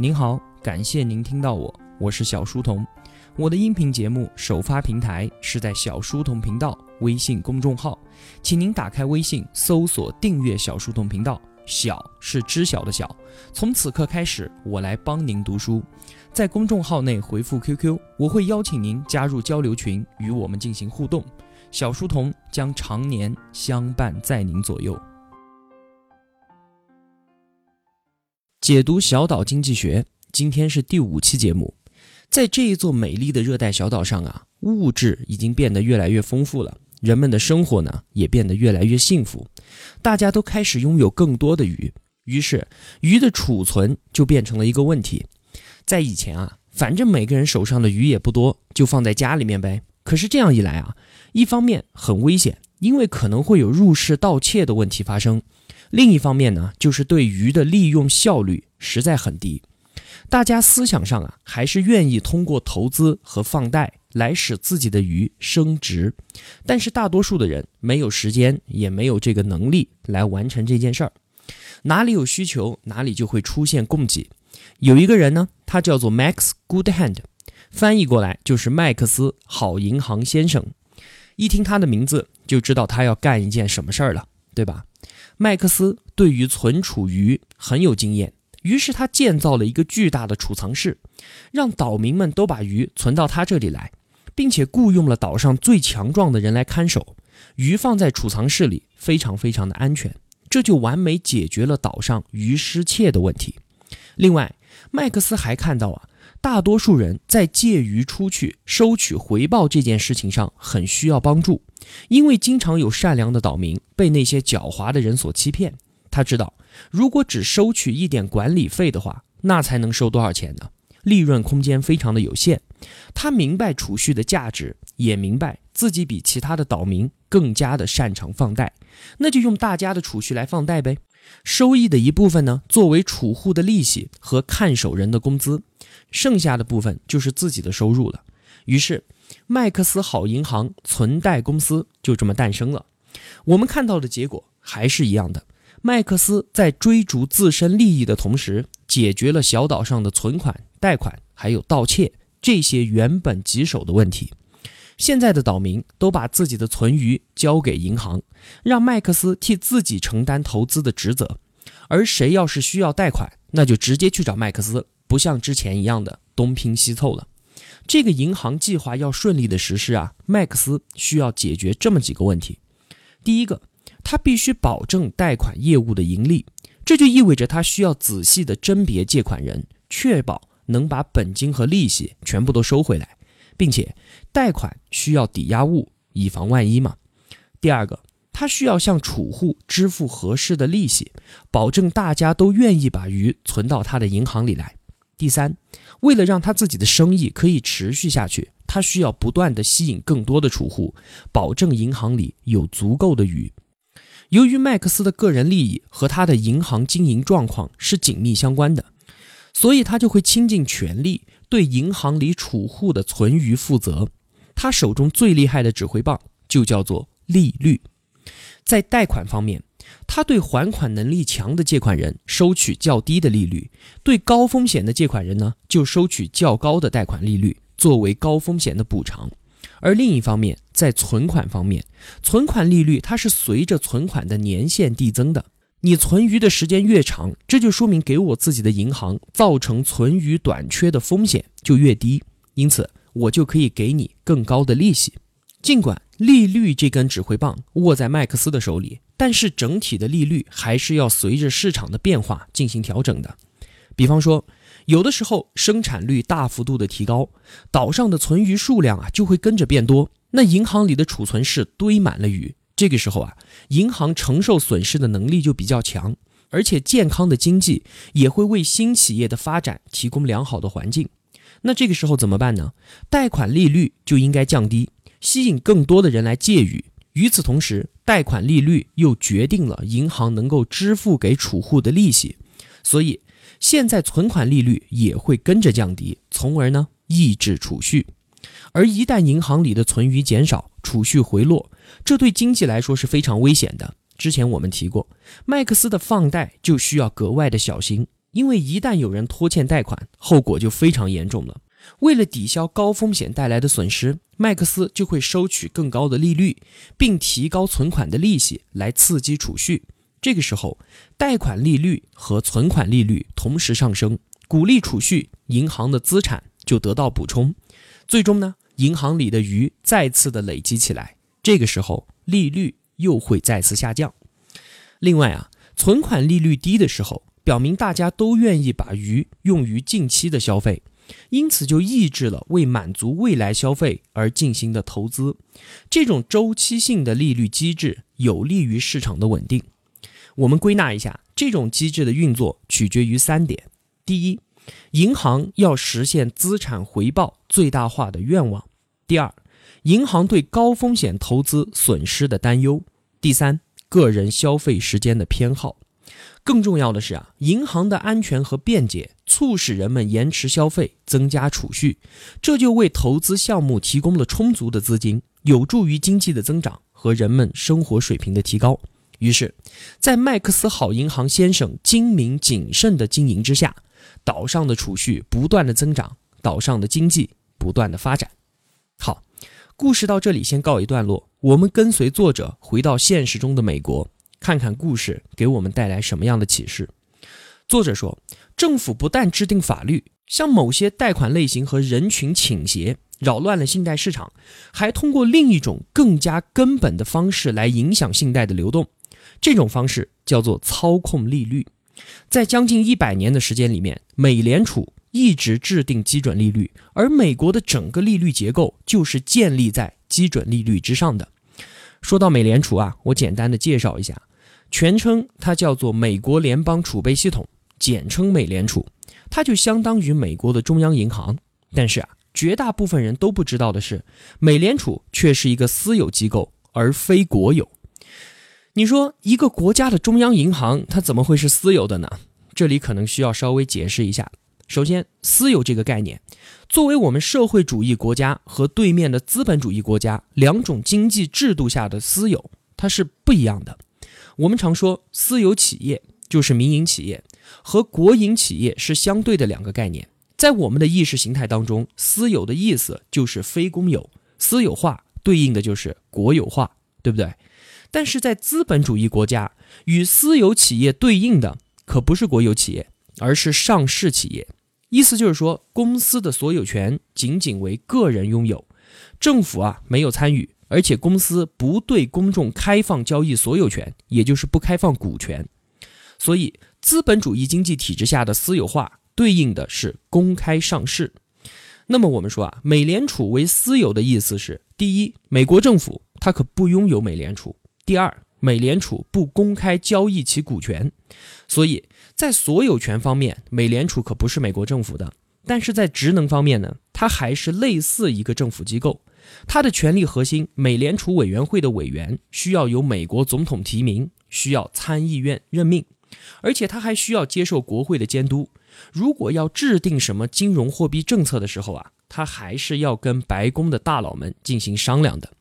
您好，感谢您听到我，我是小书童。我的音频节目首发平台是在小书童频道微信公众号，请您打开微信搜索订阅小书童频道。小是知晓的小。从此刻开始，我来帮您读书。在公众号内回复 QQ，我会邀请您加入交流群，与我们进行互动。小书童将常年相伴在您左右。解读小岛经济学，今天是第五期节目。在这一座美丽的热带小岛上啊，物质已经变得越来越丰富了，人们的生活呢也变得越来越幸福。大家都开始拥有更多的鱼，于是鱼的储存就变成了一个问题。在以前啊，反正每个人手上的鱼也不多，就放在家里面呗。可是这样一来啊，一方面很危险，因为可能会有入室盗窃的问题发生；另一方面呢，就是对鱼的利用效率实在很低。大家思想上啊，还是愿意通过投资和放贷来使自己的鱼升值，但是大多数的人没有时间，也没有这个能力来完成这件事儿。哪里有需求，哪里就会出现供给。有一个人呢，他叫做 Max Goodhand，翻译过来就是麦克斯好银行先生。一听他的名字，就知道他要干一件什么事儿了，对吧？麦克斯对于存储鱼很有经验。于是他建造了一个巨大的储藏室，让岛民们都把鱼存到他这里来，并且雇佣了岛上最强壮的人来看守。鱼放在储藏室里非常非常的安全，这就完美解决了岛上鱼失窃的问题。另外，麦克斯还看到啊，大多数人在借鱼出去收取回报这件事情上很需要帮助，因为经常有善良的岛民被那些狡猾的人所欺骗。他知道。如果只收取一点管理费的话，那才能收多少钱呢？利润空间非常的有限。他明白储蓄的价值，也明白自己比其他的岛民更加的擅长放贷，那就用大家的储蓄来放贷呗。收益的一部分呢，作为储户的利息和看守人的工资，剩下的部分就是自己的收入了。于是，麦克斯好银行存贷公司就这么诞生了。我们看到的结果还是一样的。麦克斯在追逐自身利益的同时，解决了小岛上的存款、贷款还有盗窃这些原本棘手的问题。现在的岛民都把自己的存余交给银行，让麦克斯替自己承担投资的职责。而谁要是需要贷款，那就直接去找麦克斯，不像之前一样的东拼西凑了。这个银行计划要顺利的实施啊，麦克斯需要解决这么几个问题。第一个。他必须保证贷款业务的盈利，这就意味着他需要仔细的甄别借款人，确保能把本金和利息全部都收回来，并且贷款需要抵押物，以防万一嘛。第二个，他需要向储户支付合适的利息，保证大家都愿意把鱼存到他的银行里来。第三，为了让他自己的生意可以持续下去，他需要不断的吸引更多的储户，保证银行里有足够的鱼。由于麦克斯的个人利益和他的银行经营状况是紧密相关的，所以他就会倾尽全力对银行里储户的存余负责。他手中最厉害的指挥棒就叫做利率。在贷款方面，他对还款能力强的借款人收取较低的利率，对高风险的借款人呢就收取较高的贷款利率，作为高风险的补偿。而另一方面，在存款方面，存款利率它是随着存款的年限递增的。你存余的时间越长，这就说明给我自己的银行造成存余短缺的风险就越低，因此我就可以给你更高的利息。尽管利率这根指挥棒握在麦克斯的手里，但是整体的利率还是要随着市场的变化进行调整的。比方说。有的时候生产率大幅度的提高，岛上的存余数量啊就会跟着变多，那银行里的储存室堆满了鱼，这个时候啊，银行承受损失的能力就比较强，而且健康的经济也会为新企业的发展提供良好的环境。那这个时候怎么办呢？贷款利率就应该降低，吸引更多的人来借鱼。与此同时，贷款利率又决定了银行能够支付给储户的利息，所以。现在存款利率也会跟着降低，从而呢抑制储蓄。而一旦银行里的存余减少，储蓄回落，这对经济来说是非常危险的。之前我们提过，麦克斯的放贷就需要格外的小心，因为一旦有人拖欠贷款，后果就非常严重了。为了抵消高风险带来的损失，麦克斯就会收取更高的利率，并提高存款的利息来刺激储蓄。这个时候，贷款利率和存款利率同时上升，鼓励储蓄，银行的资产就得到补充。最终呢，银行里的余再次的累积起来，这个时候利率又会再次下降。另外啊，存款利率低的时候，表明大家都愿意把余用于近期的消费。因此，就抑制了为满足未来消费而进行的投资。这种周期性的利率机制有利于市场的稳定。我们归纳一下，这种机制的运作取决于三点：第一，银行要实现资产回报最大化的愿望；第二，银行对高风险投资损失的担忧；第三，个人消费时间的偏好。更重要的是啊，银行的安全和便捷促使人们延迟消费，增加储蓄，这就为投资项目提供了充足的资金，有助于经济的增长和人们生活水平的提高。于是，在麦克斯好银行先生精明谨慎的经营之下，岛上的储蓄不断的增长，岛上的经济不断的发展。好，故事到这里先告一段落，我们跟随作者回到现实中的美国。看看故事给我们带来什么样的启示？作者说，政府不但制定法律，向某些贷款类型和人群倾斜，扰乱了信贷市场，还通过另一种更加根本的方式来影响信贷的流动。这种方式叫做操控利率。在将近一百年的时间里面，美联储一直制定基准利率，而美国的整个利率结构就是建立在基准利率之上的。说到美联储啊，我简单的介绍一下。全称它叫做美国联邦储备系统，简称美联储，它就相当于美国的中央银行。但是啊，绝大部分人都不知道的是，美联储却是一个私有机构，而非国有。你说一个国家的中央银行，它怎么会是私有的呢？这里可能需要稍微解释一下。首先，私有这个概念，作为我们社会主义国家和对面的资本主义国家两种经济制度下的私有，它是不一样的。我们常说私有企业就是民营企业，和国营企业是相对的两个概念。在我们的意识形态当中，私有的意思就是非公有，私有化对应的就是国有化，对不对？但是在资本主义国家，与私有企业对应的可不是国有企业，而是上市企业。意思就是说，公司的所有权仅仅为个人拥有，政府啊没有参与。而且公司不对公众开放交易所有权，也就是不开放股权，所以资本主义经济体制下的私有化对应的是公开上市。那么我们说啊，美联储为私有的意思是：第一，美国政府它可不拥有美联储；第二，美联储不公开交易其股权。所以在所有权方面，美联储可不是美国政府的；但是在职能方面呢，它还是类似一个政府机构。它的权力核心，美联储委员会的委员需要由美国总统提名，需要参议院任命，而且它还需要接受国会的监督。如果要制定什么金融货币政策的时候啊，它还是要跟白宫的大佬们进行商量的。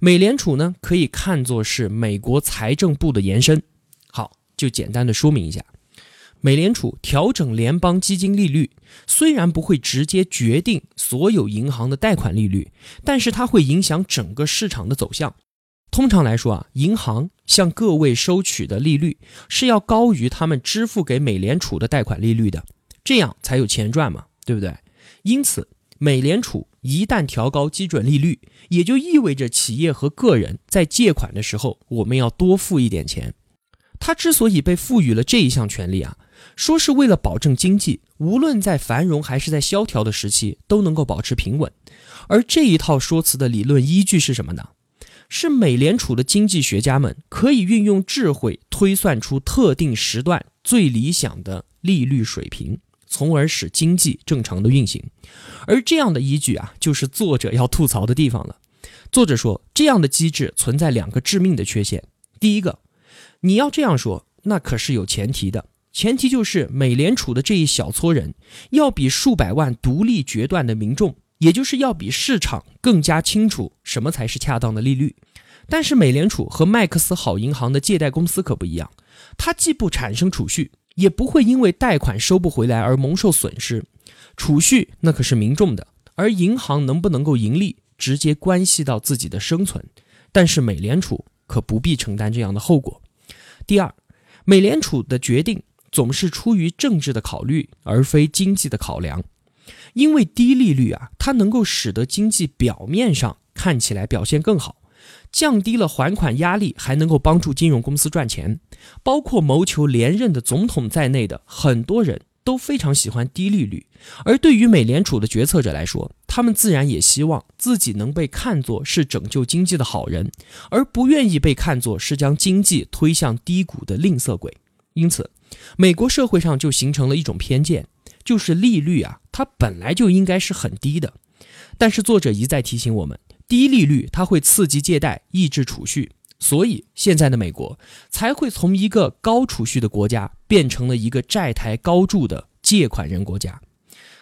美联储呢，可以看作是美国财政部的延伸。好，就简单的说明一下。美联储调整联邦基金利率，虽然不会直接决定所有银行的贷款利率，但是它会影响整个市场的走向。通常来说啊，银行向各位收取的利率是要高于他们支付给美联储的贷款利率的，这样才有钱赚嘛，对不对？因此，美联储一旦调高基准利率，也就意味着企业和个人在借款的时候，我们要多付一点钱。它之所以被赋予了这一项权利啊。说是为了保证经济，无论在繁荣还是在萧条的时期，都能够保持平稳。而这一套说辞的理论依据是什么呢？是美联储的经济学家们可以运用智慧推算出特定时段最理想的利率水平，从而使经济正常的运行。而这样的依据啊，就是作者要吐槽的地方了。作者说，这样的机制存在两个致命的缺陷。第一个，你要这样说，那可是有前提的。前提就是美联储的这一小撮人，要比数百万独立决断的民众，也就是要比市场更加清楚什么才是恰当的利率。但是美联储和麦克斯好银行的借贷公司可不一样，它既不产生储蓄，也不会因为贷款收不回来而蒙受损失。储蓄那可是民众的，而银行能不能够盈利，直接关系到自己的生存。但是美联储可不必承担这样的后果。第二，美联储的决定总是出于政治的考虑，而非经济的考量。因为低利率啊，它能够使得经济表面上看起来表现更好，降低了还款压力，还能够帮助金融公司赚钱。包括谋求连任的总统在内的很多人都非常喜欢低利率。而对于美联储的决策者来说，他们自然也希望自己能被看作是拯救经济的好人，而不愿意被看作是将经济推向低谷的吝啬鬼。因此，美国社会上就形成了一种偏见，就是利率啊，它本来就应该是很低的。但是作者一再提醒我们，低利率它会刺激借贷，抑制储蓄，所以现在的美国才会从一个高储蓄的国家变成了一个债台高筑的借款人国家。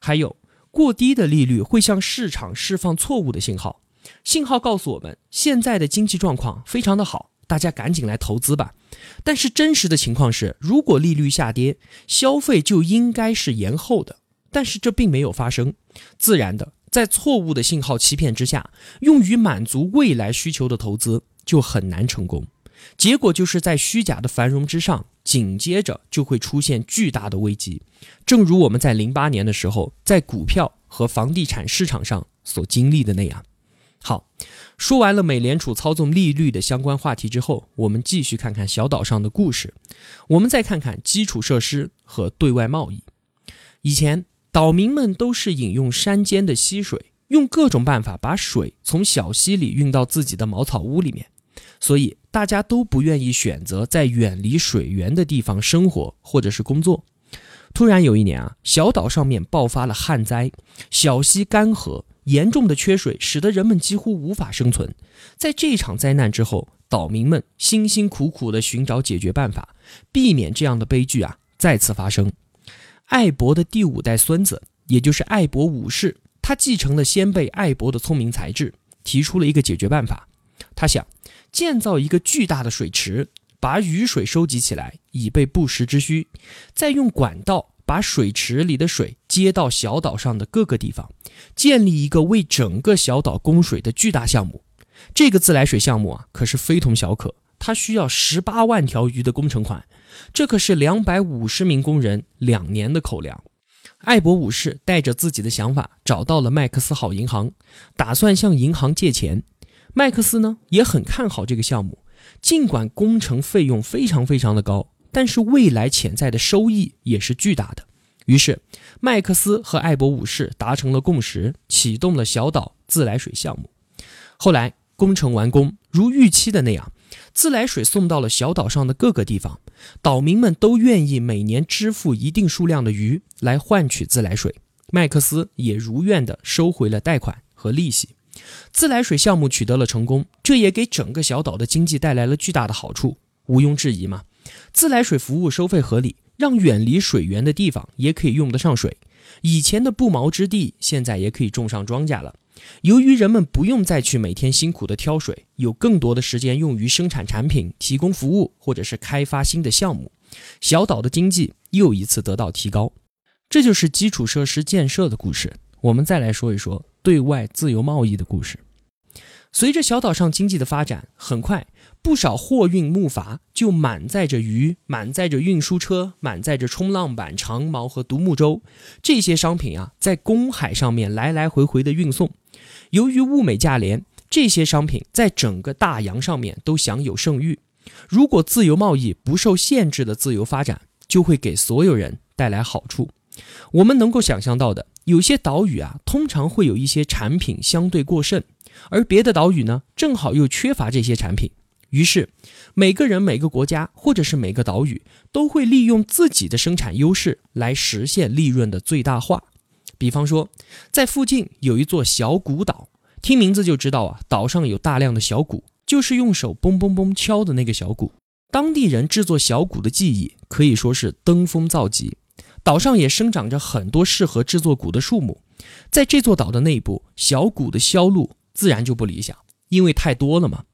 还有，过低的利率会向市场释放错误的信号，信号告诉我们现在的经济状况非常的好，大家赶紧来投资吧。但是真实的情况是，如果利率下跌，消费就应该是延后的。但是这并没有发生，自然的，在错误的信号欺骗之下，用于满足未来需求的投资就很难成功。结果就是在虚假的繁荣之上，紧接着就会出现巨大的危机。正如我们在零八年的时候，在股票和房地产市场上所经历的那样。好，说完了美联储操纵利率的相关话题之后，我们继续看看小岛上的故事。我们再看看基础设施和对外贸易。以前岛民们都是饮用山间的溪水，用各种办法把水从小溪里运到自己的茅草屋里面，所以大家都不愿意选择在远离水源的地方生活或者是工作。突然有一年啊，小岛上面爆发了旱灾，小溪干涸。严重的缺水使得人们几乎无法生存。在这场灾难之后，岛民们辛辛苦苦地寻找解决办法，避免这样的悲剧啊再次发生。艾伯的第五代孙子，也就是艾伯五世，他继承了先辈艾伯的聪明才智，提出了一个解决办法。他想建造一个巨大的水池，把雨水收集起来，以备不时之需，再用管道。把水池里的水接到小岛上的各个地方，建立一个为整个小岛供水的巨大项目。这个自来水项目啊，可是非同小可，它需要十八万条鱼的工程款，这可是两百五十名工人两年的口粮。艾伯武士带着自己的想法找到了麦克斯号银行，打算向银行借钱。麦克斯呢也很看好这个项目，尽管工程费用非常非常的高。但是未来潜在的收益也是巨大的。于是，麦克斯和艾伯武士达成了共识，启动了小岛自来水项目。后来工程完工，如预期的那样，自来水送到了小岛上的各个地方。岛民们都愿意每年支付一定数量的鱼来换取自来水。麦克斯也如愿地收回了贷款和利息。自来水项目取得了成功，这也给整个小岛的经济带来了巨大的好处，毋庸置疑嘛。自来水服务收费合理，让远离水源的地方也可以用得上水。以前的不毛之地，现在也可以种上庄稼了。由于人们不用再去每天辛苦的挑水，有更多的时间用于生产产品、提供服务或者是开发新的项目，小岛的经济又一次得到提高。这就是基础设施建设的故事。我们再来说一说对外自由贸易的故事。随着小岛上经济的发展，很快。不少货运木筏就满载着鱼，满载着运输车，满载着冲浪板、长矛和独木舟，这些商品啊，在公海上面来来回回的运送。由于物美价廉，这些商品在整个大洋上面都享有盛誉。如果自由贸易不受限制的自由发展，就会给所有人带来好处。我们能够想象到的，有些岛屿啊，通常会有一些产品相对过剩，而别的岛屿呢，正好又缺乏这些产品。于是，每个人、每个国家或者是每个岛屿都会利用自己的生产优势来实现利润的最大化。比方说，在附近有一座小鼓岛，听名字就知道啊，岛上有大量的小鼓，就是用手嘣嘣嘣敲的那个小鼓。当地人制作小鼓的技艺可以说是登峰造极。岛上也生长着很多适合制作鼓的树木。在这座岛的内部，小鼓的销路自然就不理想，因为太多了嘛。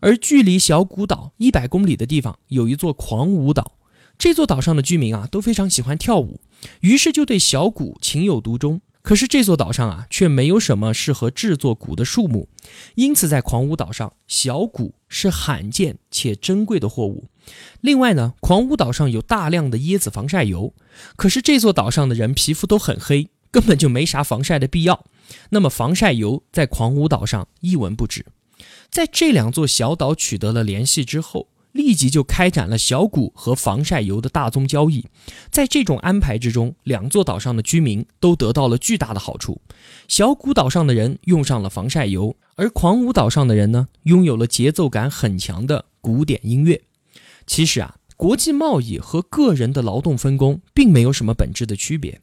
而距离小古岛一百公里的地方有一座狂舞岛，这座岛上的居民啊都非常喜欢跳舞，于是就对小鼓情有独钟。可是这座岛上啊，却没有什么适合制作鼓的树木，因此在狂舞岛上，小鼓是罕见且珍贵的货物。另外呢，狂舞岛上有大量的椰子防晒油，可是这座岛上的人皮肤都很黑，根本就没啥防晒的必要。那么防晒油在狂舞岛上一文不值。在这两座小岛取得了联系之后。立即就开展了小谷和防晒油的大宗交易，在这种安排之中，两座岛上的居民都得到了巨大的好处。小谷岛上的人用上了防晒油，而狂舞岛上的人呢，拥有了节奏感很强的古典音乐。其实啊，国际贸易和个人的劳动分工并没有什么本质的区别。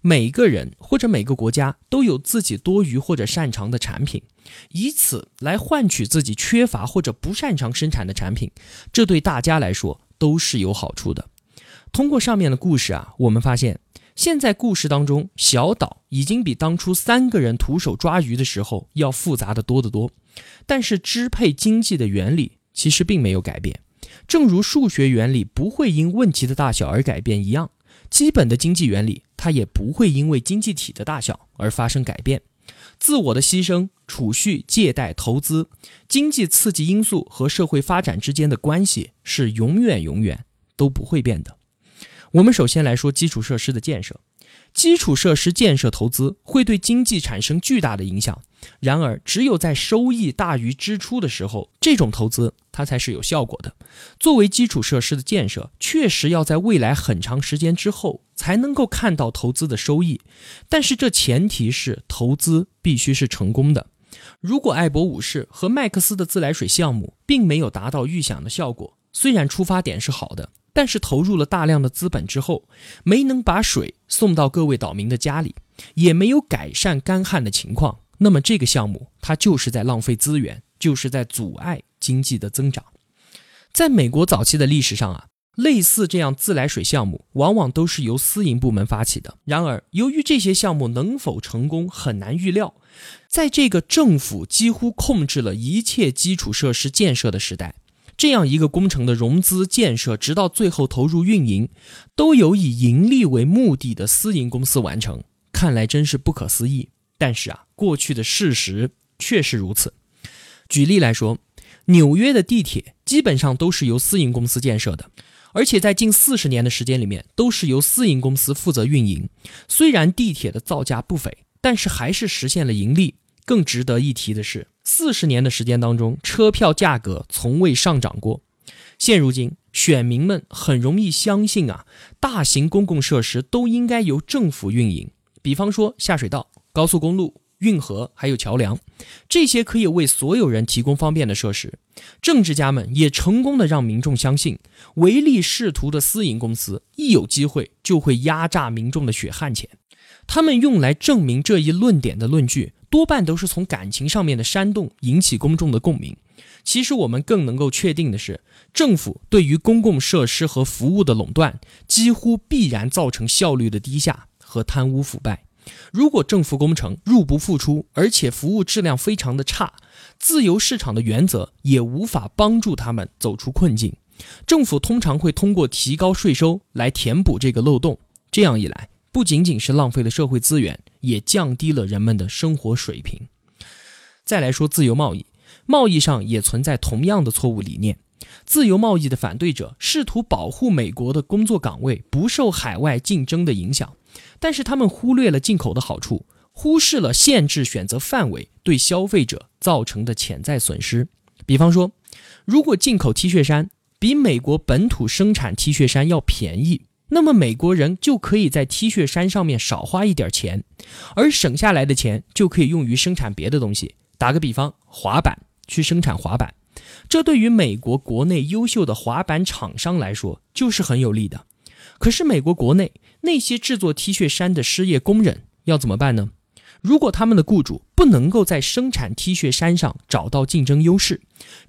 每个人或者每个国家都有自己多余或者擅长的产品，以此来换取自己缺乏或者不擅长生产的产品，这对大家来说都是有好处的。通过上面的故事啊，我们发现，现在故事当中小岛已经比当初三个人徒手抓鱼的时候要复杂的多得多，但是支配经济的原理其实并没有改变，正如数学原理不会因问题的大小而改变一样。基本的经济原理，它也不会因为经济体的大小而发生改变。自我的牺牲、储蓄、借贷、投资、经济刺激因素和社会发展之间的关系是永远、永远都不会变的。我们首先来说基础设施的建设。基础设施建设投资会对经济产生巨大的影响，然而只有在收益大于支出的时候，这种投资它才是有效果的。作为基础设施的建设，确实要在未来很长时间之后才能够看到投资的收益，但是这前提是投资必须是成功的。如果艾博武士和麦克斯的自来水项目并没有达到预想的效果，虽然出发点是好的。但是投入了大量的资本之后，没能把水送到各位岛民的家里，也没有改善干旱的情况，那么这个项目它就是在浪费资源，就是在阻碍经济的增长。在美国早期的历史上啊，类似这样自来水项目往往都是由私营部门发起的。然而，由于这些项目能否成功很难预料，在这个政府几乎控制了一切基础设施建设的时代。这样一个工程的融资建设，直到最后投入运营，都由以盈利为目的的私营公司完成，看来真是不可思议。但是啊，过去的事实确实如此。举例来说，纽约的地铁基本上都是由私营公司建设的，而且在近四十年的时间里面，都是由私营公司负责运营。虽然地铁的造价不菲，但是还是实现了盈利。更值得一提的是。四十年的时间当中，车票价格从未上涨过。现如今，选民们很容易相信啊，大型公共设施都应该由政府运营。比方说下水道、高速公路、运河，还有桥梁，这些可以为所有人提供方便的设施。政治家们也成功的让民众相信，唯利是图的私营公司一有机会就会压榨民众的血汗钱。他们用来证明这一论点的论据。多半都是从感情上面的煽动引起公众的共鸣。其实我们更能够确定的是，政府对于公共设施和服务的垄断，几乎必然造成效率的低下和贪污腐败。如果政府工程入不敷出，而且服务质量非常的差，自由市场的原则也无法帮助他们走出困境。政府通常会通过提高税收来填补这个漏洞。这样一来，不仅仅是浪费了社会资源。也降低了人们的生活水平。再来说自由贸易，贸易上也存在同样的错误理念。自由贸易的反对者试图保护美国的工作岗位不受海外竞争的影响，但是他们忽略了进口的好处，忽视了限制选择范围对消费者造成的潜在损失。比方说，如果进口 T 恤衫比美国本土生产 T 恤衫要便宜。那么美国人就可以在 T 恤衫上面少花一点钱，而省下来的钱就可以用于生产别的东西。打个比方，滑板去生产滑板，这对于美国国内优秀的滑板厂商来说就是很有利的。可是美国国内那些制作 T 恤衫的失业工人要怎么办呢？如果他们的雇主不能够在生产 T 恤衫上找到竞争优势，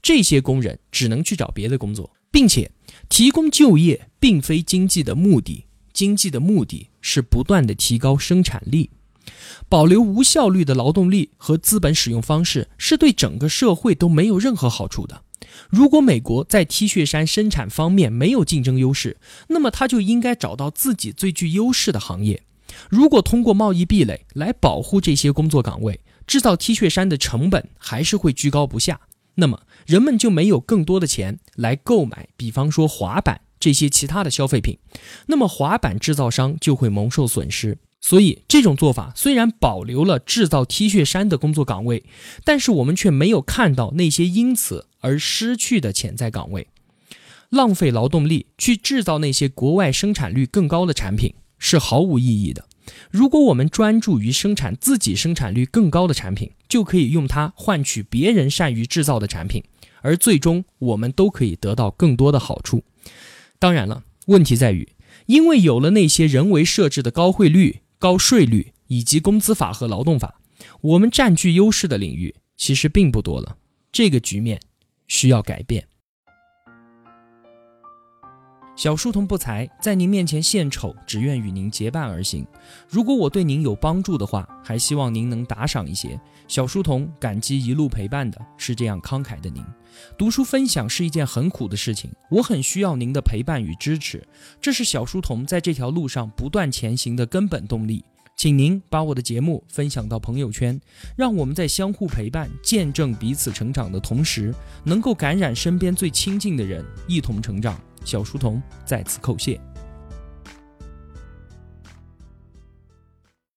这些工人只能去找别的工作，并且。提供就业并非经济的目的，经济的目的是不断的提高生产力。保留无效率的劳动力和资本使用方式是对整个社会都没有任何好处的。如果美国在 T 恤衫生产方面没有竞争优势，那么它就应该找到自己最具优势的行业。如果通过贸易壁垒来保护这些工作岗位，制造 T 恤衫的成本还是会居高不下，那么人们就没有更多的钱来购买，比方说滑板这些其他的消费品，那么滑板制造商就会蒙受损失。所以这种做法虽然保留了制造 T 恤衫的工作岗位，但是我们却没有看到那些因此而失去的潜在岗位。浪费劳动力去制造那些国外生产率更高的产品是毫无意义的。如果我们专注于生产自己生产率更高的产品，就可以用它换取别人善于制造的产品，而最终我们都可以得到更多的好处。当然了，问题在于，因为有了那些人为设置的高汇率、高税率以及工资法和劳动法，我们占据优势的领域其实并不多了。这个局面需要改变。小书童不才，在您面前献丑，只愿与您结伴而行。如果我对您有帮助的话，还希望您能打赏一些。小书童感激一路陪伴的是这样慷慨的您。读书分享是一件很苦的事情，我很需要您的陪伴与支持，这是小书童在这条路上不断前行的根本动力。请您把我的节目分享到朋友圈，让我们在相互陪伴、见证彼此成长的同时，能够感染身边最亲近的人，一同成长。小书童在此叩谢。